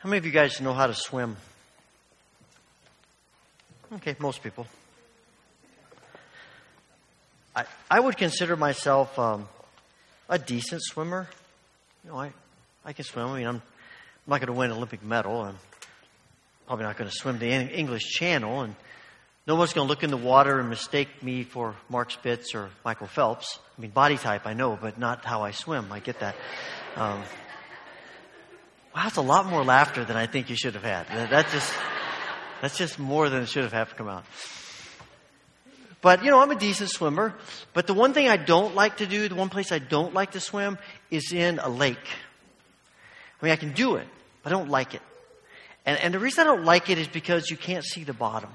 How many of you guys know how to swim? Okay, most people. I, I would consider myself um, a decent swimmer. You know, I, I can swim. I mean, I'm, I'm not going to win an Olympic medal. I'm probably not going to swim the English Channel, and no one's going to look in the water and mistake me for Mark Spitz or Michael Phelps. I mean, body type I know, but not how I swim. I get that. Um, wow, that's a lot more laughter than I think you should have had. That just, that's just more than should have had to come out. But, you know, I'm a decent swimmer. But the one thing I don't like to do, the one place I don't like to swim, is in a lake. I mean, I can do it, but I don't like it. And, and the reason I don't like it is because you can't see the bottom.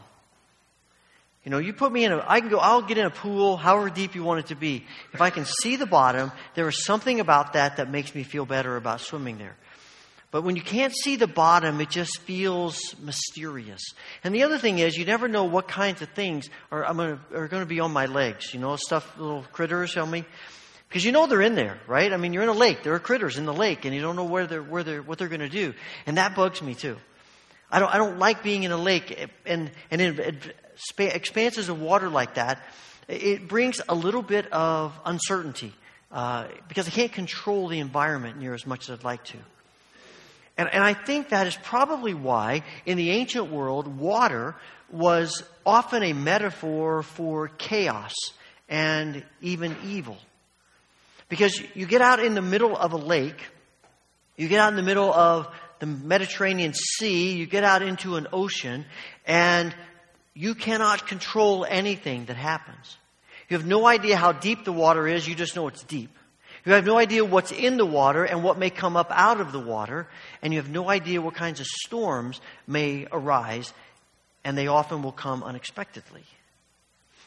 You know, you put me in a, I can go, I'll get in a pool, however deep you want it to be. If I can see the bottom, there is something about that that makes me feel better about swimming there. But when you can't see the bottom, it just feels mysterious. And the other thing is, you never know what kinds of things are, gonna, are going to be on my legs. You know, stuff, little critters, tell me. Because you know they're in there, right? I mean, you're in a lake. There are critters in the lake, and you don't know where they're, where they're, what they're going to do. And that bugs me too. I don't, I don't like being in a lake and, and in expanses of water like that. It brings a little bit of uncertainty uh, because I can't control the environment near as much as I'd like to. And, and I think that is probably why in the ancient world, water was often a metaphor for chaos and even evil. Because you get out in the middle of a lake, you get out in the middle of the Mediterranean Sea, you get out into an ocean, and you cannot control anything that happens. You have no idea how deep the water is, you just know it's deep. You have no idea what's in the water and what may come up out of the water, and you have no idea what kinds of storms may arise, and they often will come unexpectedly.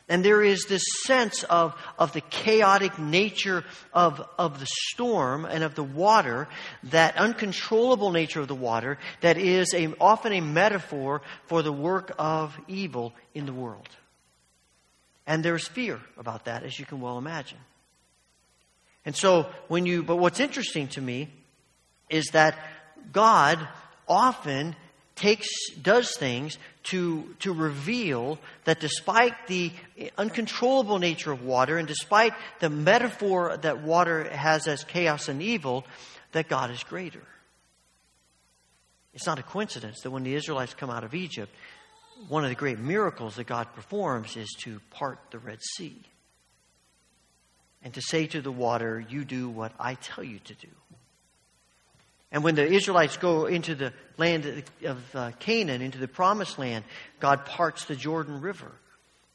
And there is this sense of, of the chaotic nature of, of the storm and of the water, that uncontrollable nature of the water, that is a, often a metaphor for the work of evil in the world. And there's fear about that, as you can well imagine. And so, when you, but what's interesting to me is that God often takes, does things to, to reveal that despite the uncontrollable nature of water and despite the metaphor that water has as chaos and evil, that God is greater. It's not a coincidence that when the Israelites come out of Egypt, one of the great miracles that God performs is to part the Red Sea and to say to the water, You do what I tell you to do. And when the Israelites go into the land of uh, Canaan, into the promised land, God parts the Jordan River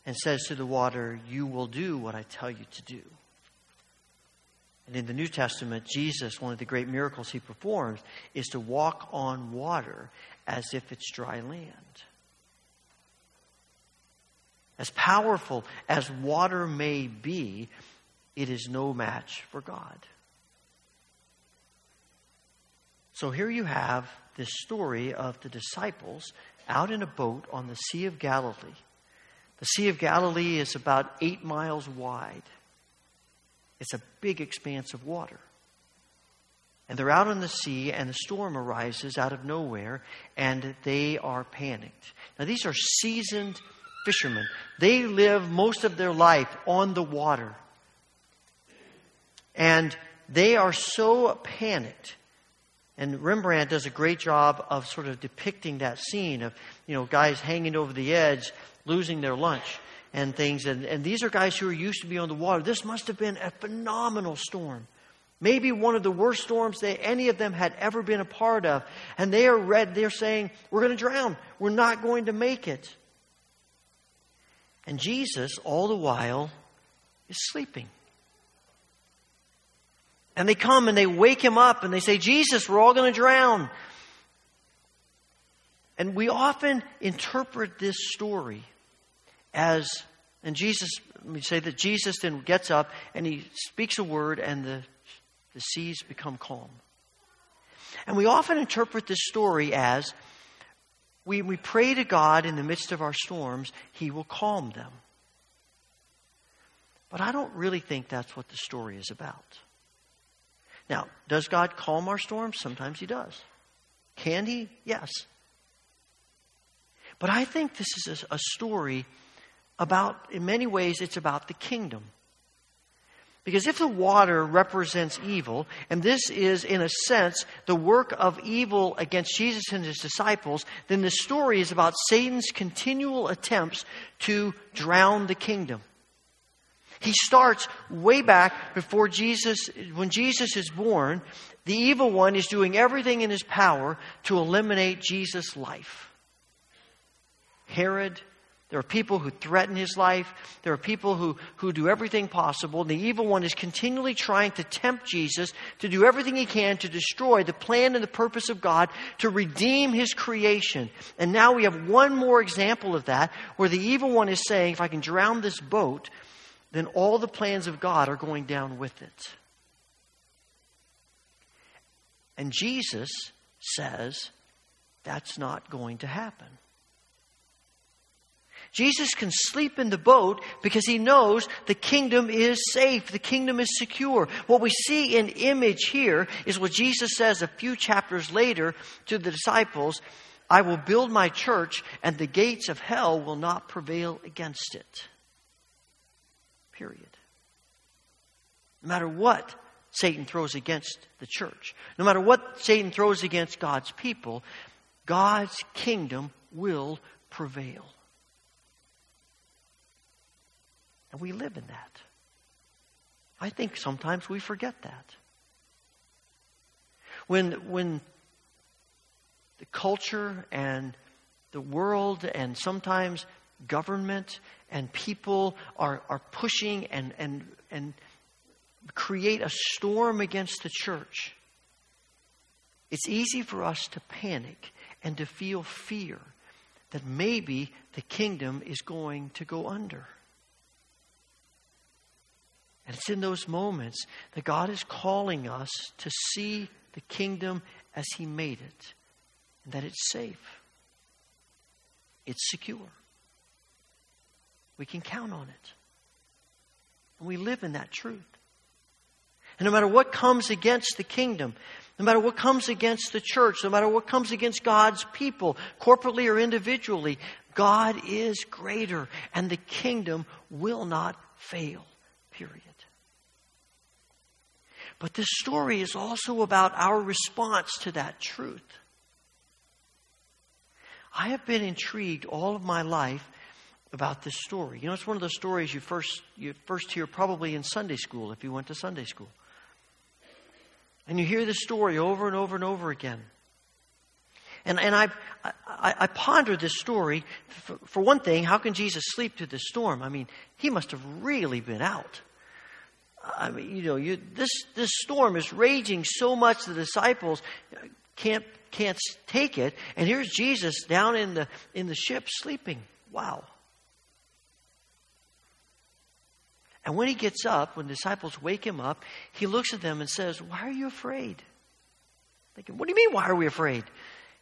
and says to the water, You will do what I tell you to do. And in the New Testament, Jesus, one of the great miracles he performs is to walk on water as if it's dry land. As powerful as water may be, it is no match for God. So here you have this story of the disciples out in a boat on the Sea of Galilee. The Sea of Galilee is about eight miles wide, it's a big expanse of water. And they're out on the sea, and the storm arises out of nowhere, and they are panicked. Now, these are seasoned fishermen. They live most of their life on the water. And they are so panicked and Rembrandt does a great job of sort of depicting that scene of, you know, guys hanging over the edge, losing their lunch and things. And, and these are guys who are used to be on the water. This must have been a phenomenal storm. Maybe one of the worst storms that any of them had ever been a part of. And they are red, they're saying, We're going to drown. We're not going to make it. And Jesus, all the while, is sleeping. And they come and they wake him up and they say, Jesus, we're all going to drown. And we often interpret this story as, and Jesus, we say that Jesus then gets up and he speaks a word and the, the seas become calm. And we often interpret this story as we, we pray to God in the midst of our storms, He will calm them. But I don't really think that's what the story is about. Now, does God calm our storms? Sometimes He does. Can he? Yes. But I think this is a, a story about, in many ways, it's about the kingdom. Because if the water represents evil, and this is, in a sense, the work of evil against Jesus and his disciples, then the story is about Satan's continual attempts to drown the kingdom. He starts way back before Jesus, when Jesus is born, the evil one is doing everything in his power to eliminate Jesus' life. Herod, there are people who threaten his life. There are people who, who do everything possible. And the evil one is continually trying to tempt Jesus to do everything he can to destroy the plan and the purpose of God to redeem his creation. And now we have one more example of that where the evil one is saying, if I can drown this boat, then all the plans of God are going down with it. And Jesus says that's not going to happen. Jesus can sleep in the boat because he knows the kingdom is safe, the kingdom is secure. What we see in image here is what Jesus says a few chapters later to the disciples I will build my church, and the gates of hell will not prevail against it. Period. No matter what Satan throws against the church, no matter what Satan throws against God's people, God's kingdom will prevail. And we live in that. I think sometimes we forget that. When, when the culture and the world and sometimes government and people are, are pushing and, and, and create a storm against the church, it's easy for us to panic and to feel fear that maybe the kingdom is going to go under. And it's in those moments that God is calling us to see the kingdom as He made it, and that it's safe, it's secure. We can count on it. And we live in that truth. And no matter what comes against the kingdom, no matter what comes against the church, no matter what comes against God's people, corporately or individually, God is greater, and the kingdom will not fail. Period. But this story is also about our response to that truth. I have been intrigued all of my life about this story. You know, it's one of those stories you first you first hear probably in Sunday school if you went to Sunday school. And you hear this story over and over and over again. And, and I, I, I ponder this story. For, for one thing, how can Jesus sleep through this storm? I mean, he must have really been out. I mean, you know, you, this, this storm is raging so much the disciples can't, can't take it. And here's Jesus down in the, in the ship sleeping. Wow. And when he gets up, when the disciples wake him up, he looks at them and says, Why are you afraid? Thinking, what do you mean, why are we afraid?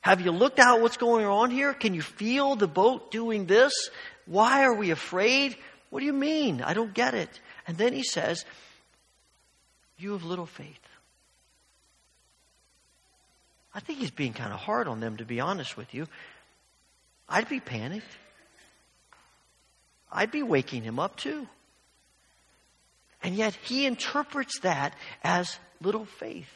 Have you looked out what's going on here? Can you feel the boat doing this? Why are we afraid? What do you mean? I don't get it. And then he says, you have little faith. I think he's being kind of hard on them, to be honest with you. I'd be panicked. I'd be waking him up too. And yet he interprets that as little faith.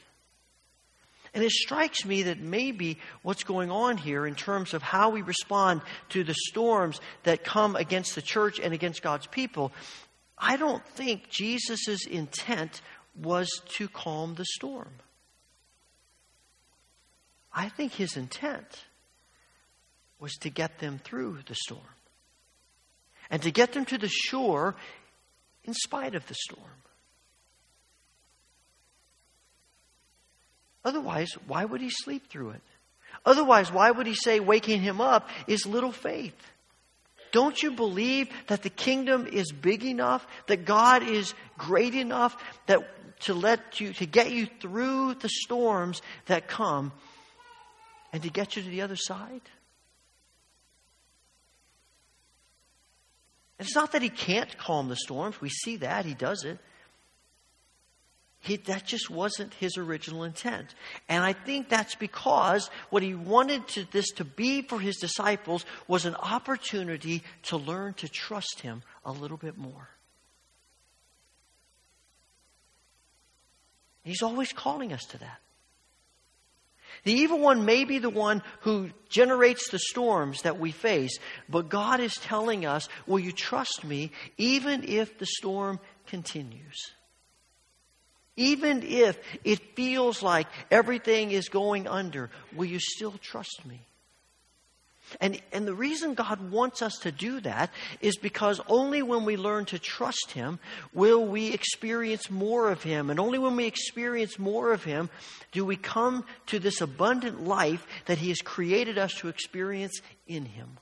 And it strikes me that maybe what's going on here in terms of how we respond to the storms that come against the church and against God's people, I don't think Jesus' intent was to calm the storm. I think his intent was to get them through the storm and to get them to the shore in spite of the storm. Otherwise, why would he sleep through it? Otherwise, why would he say waking him up is little faith? Don't you believe that the kingdom is big enough, that God is great enough, that to let you, to get you through the storms that come and to get you to the other side? It's not that he can't calm the storms. We see that. He does it. He, that just wasn't his original intent. And I think that's because what he wanted to, this to be for his disciples was an opportunity to learn to trust him a little bit more. He's always calling us to that. The evil one may be the one who generates the storms that we face, but God is telling us, Will you trust me even if the storm continues? Even if it feels like everything is going under, will you still trust me? And, and the reason God wants us to do that is because only when we learn to trust Him will we experience more of Him. And only when we experience more of Him do we come to this abundant life that He has created us to experience in Him.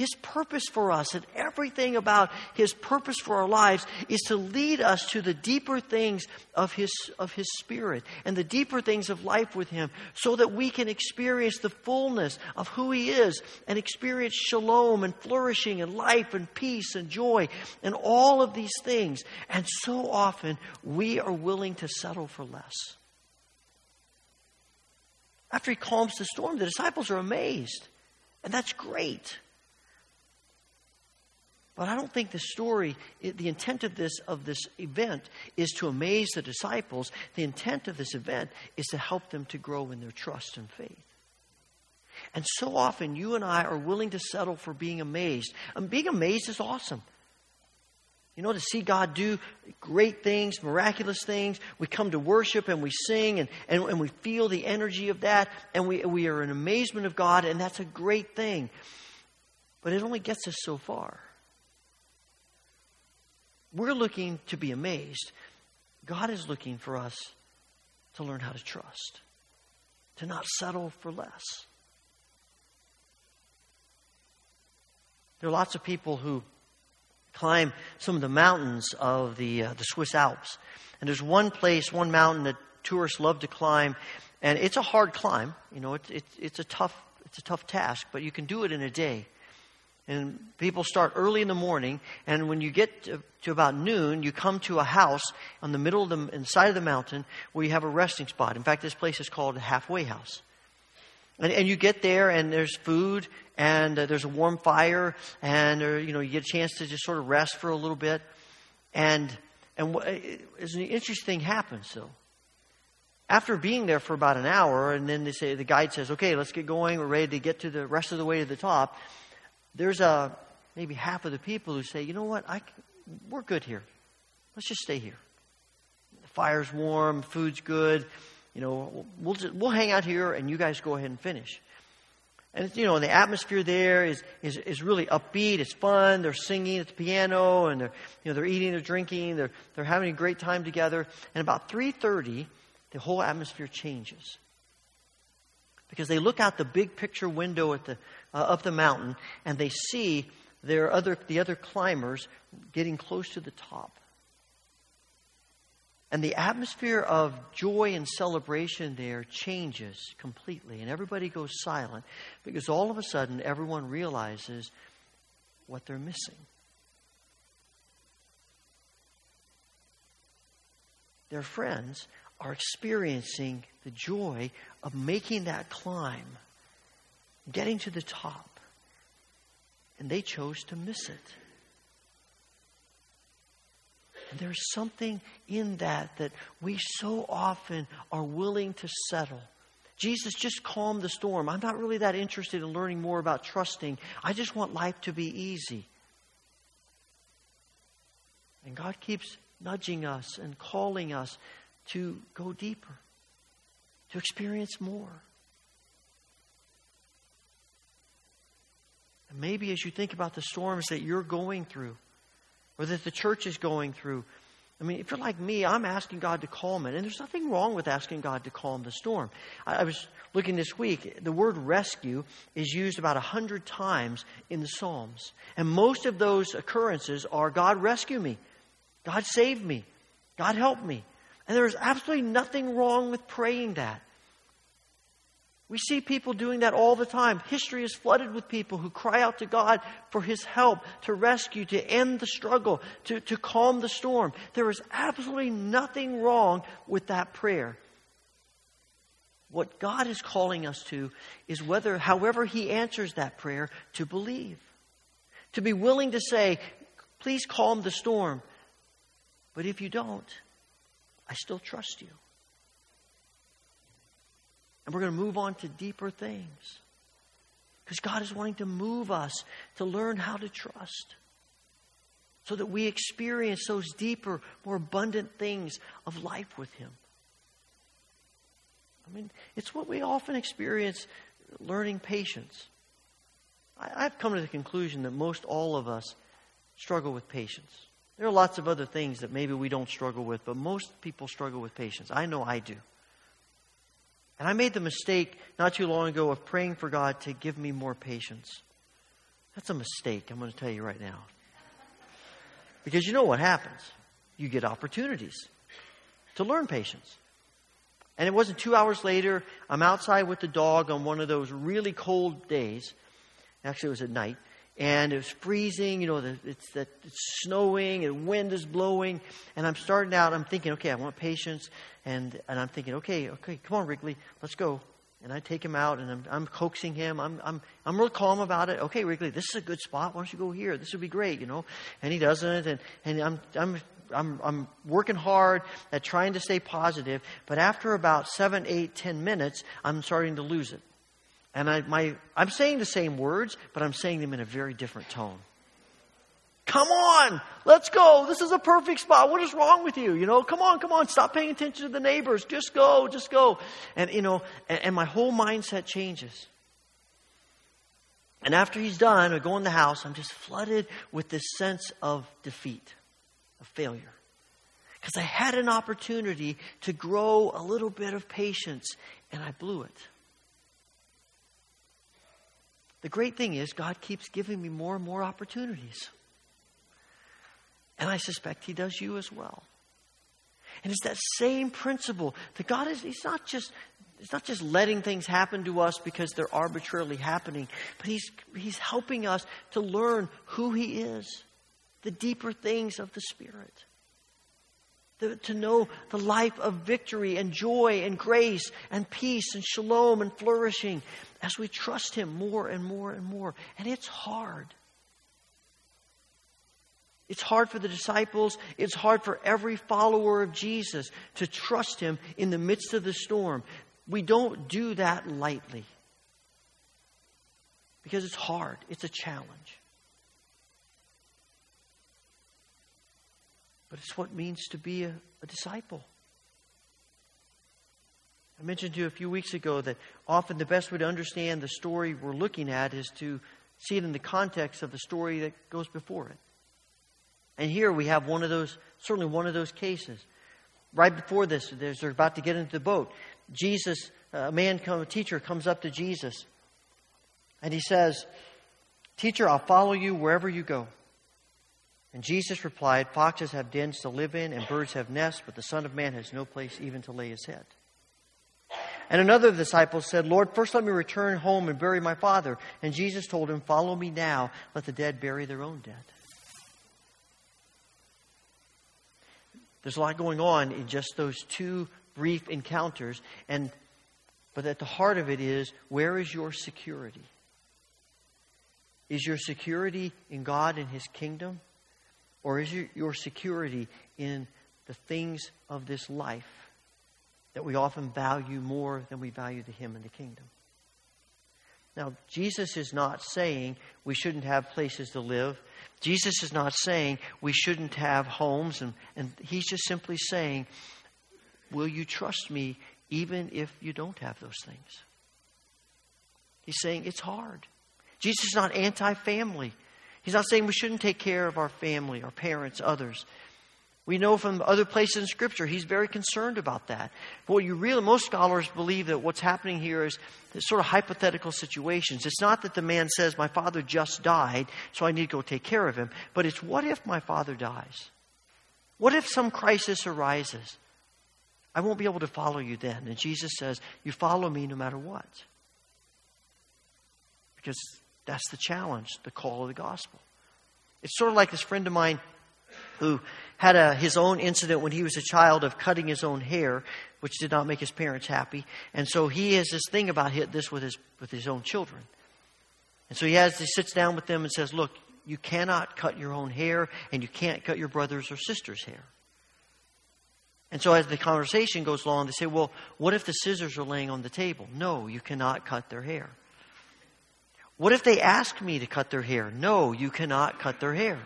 His purpose for us and everything about His purpose for our lives is to lead us to the deeper things of His, of His Spirit and the deeper things of life with Him so that we can experience the fullness of who He is and experience shalom and flourishing and life and peace and joy and all of these things. And so often we are willing to settle for less. After He calms the storm, the disciples are amazed. And that's great. But I don't think the story, the intent of this, of this event is to amaze the disciples. The intent of this event is to help them to grow in their trust and faith. And so often you and I are willing to settle for being amazed. And being amazed is awesome. You know, to see God do great things, miraculous things. We come to worship and we sing and, and, and we feel the energy of that and we, we are in amazement of God, and that's a great thing. But it only gets us so far. We're looking to be amazed. God is looking for us to learn how to trust, to not settle for less. There are lots of people who climb some of the mountains of the, uh, the Swiss Alps. And there's one place, one mountain that tourists love to climb, and it's a hard climb. You know, it's, it's, it's, a, tough, it's a tough task, but you can do it in a day. And people start early in the morning, and when you get to, to, about noon, you come to a house on the middle of the inside of the mountain where you have a resting spot. In fact, this place is called a halfway house. And, and you get there, and there's food, and uh, there's a warm fire, and uh, you know you get a chance to just sort of rest for a little bit. And and an interesting thing happens though. After being there for about an hour, and then they say the guide says, "Okay, let's get going. We're ready to get to the rest of the way to the top." There's a, maybe half of the people who say, you know what, I, we're good here. Let's just stay here. The fire's warm, food's good. You know, we'll, just, we'll hang out here and you guys go ahead and finish. And, you know, and the atmosphere there is, is, is really upbeat. It's fun. They're singing at the piano and they're, you know, they're eating, they're drinking, they're, they're having a great time together. And about 3.30, the whole atmosphere changes. Because they look out the big picture window at the, uh, of the mountain and they see their other, the other climbers getting close to the top. And the atmosphere of joy and celebration there changes completely, and everybody goes silent because all of a sudden everyone realizes what they're missing. Their friends are experiencing the joy of making that climb getting to the top. And they chose to miss it. And there's something in that that we so often are willing to settle. Jesus just calmed the storm. I'm not really that interested in learning more about trusting. I just want life to be easy. And God keeps nudging us and calling us to go deeper, to experience more. And maybe as you think about the storms that you're going through, or that the church is going through, I mean, if you're like me, I'm asking God to calm it. And there's nothing wrong with asking God to calm the storm. I, I was looking this week, the word rescue is used about a hundred times in the Psalms. And most of those occurrences are God rescue me, God save me, God help me. And there is absolutely nothing wrong with praying that. We see people doing that all the time. History is flooded with people who cry out to God for His help, to rescue, to end the struggle, to, to calm the storm. There is absolutely nothing wrong with that prayer. What God is calling us to is whether, however He answers that prayer, to believe. To be willing to say, please calm the storm. But if you don't, I still trust you. And we're going to move on to deeper things. Because God is wanting to move us to learn how to trust. So that we experience those deeper, more abundant things of life with Him. I mean, it's what we often experience learning patience. I, have come to the conclusion that most all of us struggle with patience. There are lots of other things that maybe we don't struggle with, but most people struggle with patience. I know I do. And I made the mistake not too long ago of praying for God to give me more patience. That's a mistake, I'm going to tell you right now. Because you know what happens? You get opportunities to learn patience. And it wasn't two hours later, I'm outside with the dog on one of those really cold days. Actually, it was at night and it was freezing. You know, the, it's, the, it's snowing and wind is blowing. And I'm starting out. I'm thinking, okay, I want patience. And, and I'm thinking, okay, okay, come on, Wrigley, let's go. And I take him out and I'm, I'm coaxing him. I'm, I'm, I'm real calm about it. Okay, Wrigley, this is a good spot. Why don't you go here? This would be great, you know. And he doesn't. And, and I'm, I'm, I'm, I'm working hard at trying to stay positive. But after about seven, eight, ten minutes, I'm starting to lose it. And I, my, I'm saying the same words, but I'm saying them in a very different tone. Come on, let's go. This is a perfect spot. What is wrong with you? You know, come on, come on. Stop paying attention to the neighbors. Just go, just go. And, you know, and, and my whole mindset changes. And after he's done, I go in the house, I'm just flooded with this sense of defeat, of failure. Because I had an opportunity to grow a little bit of patience, and I blew it. The great thing is, God keeps giving me more and more opportunities. And I suspect He does you as well. And it's that same principle that God is, He's not just. It's not just letting things happen to us because they're arbitrarily happening, but he's, he's helping us to learn who He is, the deeper things of the Spirit the, to know the life of victory and joy and grace and peace and shalom and flourishing as we trust Him more and more and more. And it's hard. It's hard for the disciples. It's hard for every follower of Jesus to trust Him in the midst of the storm. We don't do that lightly because it's hard, it's a challenge. But it's what it means to be a, a disciple. I mentioned to you a few weeks ago that often the best way to understand the story we're looking at is to see it in the context of the story that goes before it. And here we have one of those, certainly one of those cases. Right before this, they're about to get into the boat. Jesus, uh, a man, a teacher, comes up to Jesus, and he says, "Teacher, I'll follow you wherever you go." And Jesus replied, Foxes have dens to live in, and birds have nests, but the Son of Man has no place even to lay his head. And another of the disciples said, Lord, first let me return home and bury my father. And Jesus told him, Follow me now, let the dead bury their own dead. There's a lot going on in just those two brief encounters, and but at the heart of it is where is your security? Is your security in God and His kingdom? Or is your security in the things of this life that we often value more than we value the Him and the kingdom? Now, Jesus is not saying we shouldn't have places to live. Jesus is not saying we shouldn't have homes. And, and He's just simply saying, Will you trust me even if you don't have those things? He's saying it's hard. Jesus is not anti family. He's not saying we shouldn't take care of our family, our parents, others. We know from other places in Scripture he's very concerned about that. But what you really, most scholars believe that what's happening here is sort of hypothetical situations. It's not that the man says, My father just died, so I need to go take care of him. But it's what if my father dies? What if some crisis arises? I won't be able to follow you then. And Jesus says, You follow me no matter what. Because that's the challenge, the call of the gospel. It's sort of like this friend of mine who had a, his own incident when he was a child of cutting his own hair, which did not make his parents happy. And so he has this thing about hit this with his, with his own children. And so he has, he sits down with them and says, look, you cannot cut your own hair and you can't cut your brother's or sister's hair. And so as the conversation goes along, they say, well, what if the scissors are laying on the table? No, you cannot cut their hair. What if they ask me to cut their hair? No, you cannot cut their hair.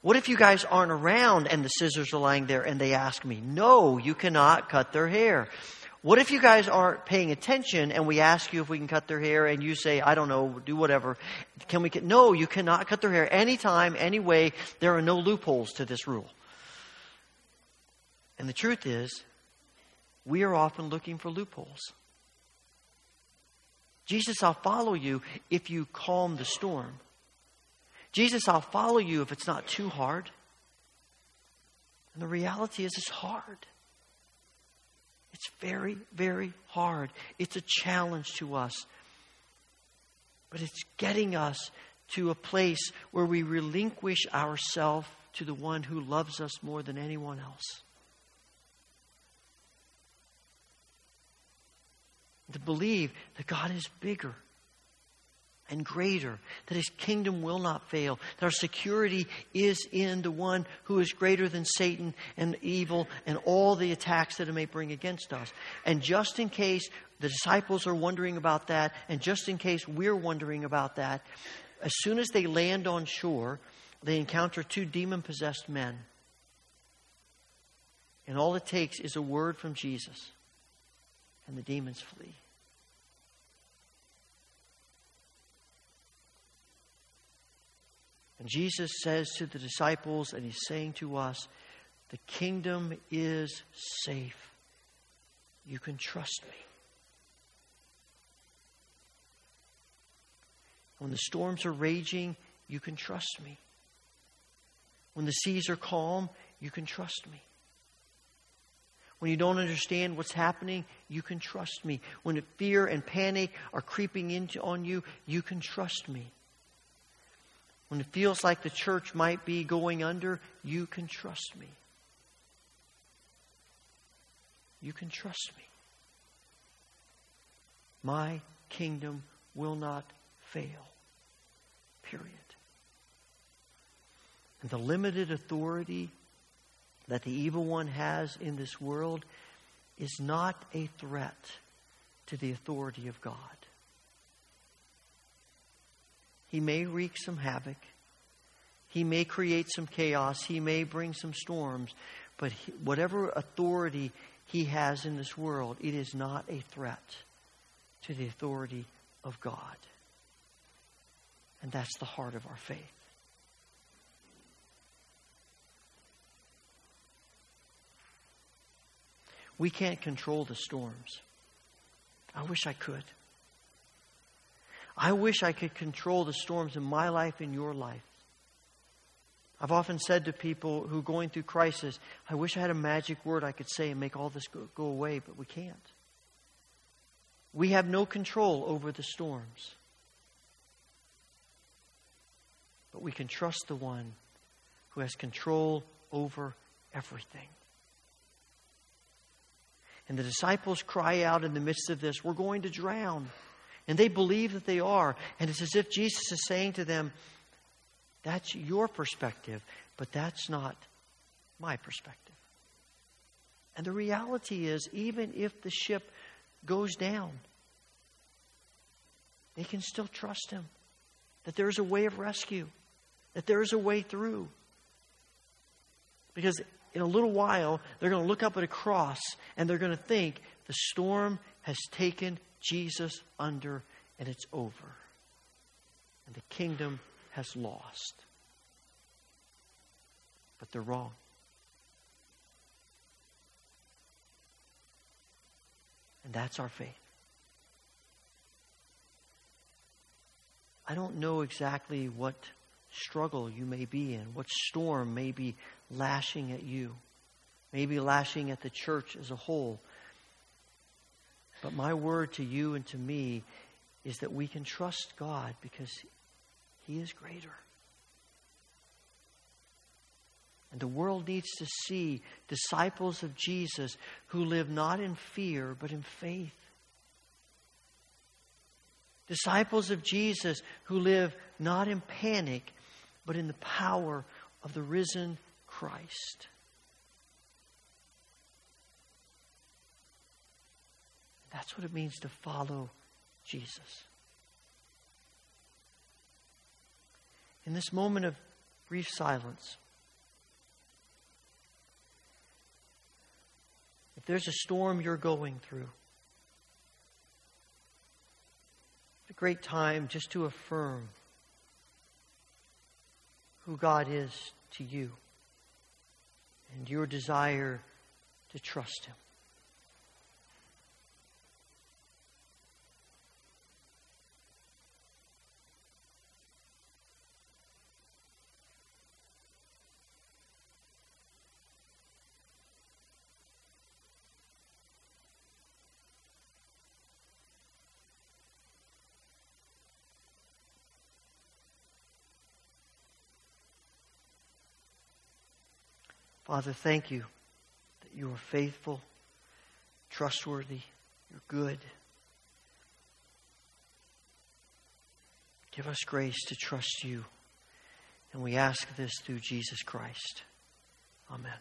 What if you guys aren't around and the scissors are lying there and they ask me? No, you cannot cut their hair. What if you guys aren't paying attention and we ask you if we can cut their hair and you say, I don't know, do whatever. Can we? No, you cannot cut their hair anytime, anyway. There are no loopholes to this rule. And the truth is, we are often looking for loopholes. Jesus, I'll follow you if you calm the storm. Jesus, I'll follow you if it's not too hard. And the reality is, it's hard. It's very, very hard. It's a challenge to us. But it's getting us to a place where we relinquish ourselves to the one who loves us more than anyone else. To believe that God is bigger and greater, that his kingdom will not fail, that our security is in the one who is greater than Satan and evil and all the attacks that it may bring against us. And just in case the disciples are wondering about that, and just in case we're wondering about that, as soon as they land on shore, they encounter two demon possessed men. And all it takes is a word from Jesus, and the demons flee. And Jesus says to the disciples, and he's saying to us, the kingdom is safe. You can trust me. When the storms are raging, you can trust me. When the seas are calm, you can trust me. When you don't understand what's happening, you can trust me. When fear and panic are creeping into on you, you can trust me. When it feels like the church might be going under, you can trust me. You can trust me. My kingdom will not fail. Period. And the limited authority that the evil one has in this world is not a threat to the authority of God. He may wreak some havoc. He may create some chaos. He may bring some storms. But he, whatever authority he has in this world, it is not a threat to the authority of God. And that's the heart of our faith. We can't control the storms. I wish I could. I wish I could control the storms in my life and your life. I've often said to people who are going through crisis, I wish I had a magic word I could say and make all this go, go away, but we can't. We have no control over the storms. But we can trust the one who has control over everything. And the disciples cry out in the midst of this, We're going to drown. And they believe that they are. And it's as if Jesus is saying to them, That's your perspective, but that's not my perspective. And the reality is, even if the ship goes down, they can still trust Him. That there is a way of rescue, that there is a way through. Because in a little while, they're going to look up at a cross and they're going to think the storm has taken Jesus under, and it's over. And the kingdom has lost. But they're wrong. And that's our faith. I don't know exactly what struggle you may be in, what storm may be lashing at you, maybe lashing at the church as a whole. But my word to you and to me is that we can trust God because He is greater. And the world needs to see disciples of Jesus who live not in fear, but in faith. Disciples of Jesus who live not in panic, but in the power of the risen Christ. That's what it means to follow Jesus. In this moment of brief silence, if there's a storm you're going through, a great time just to affirm who God is to you and your desire to trust Him. Father, thank you that you are faithful, trustworthy, you're good. Give us grace to trust you. And we ask this through Jesus Christ. Amen.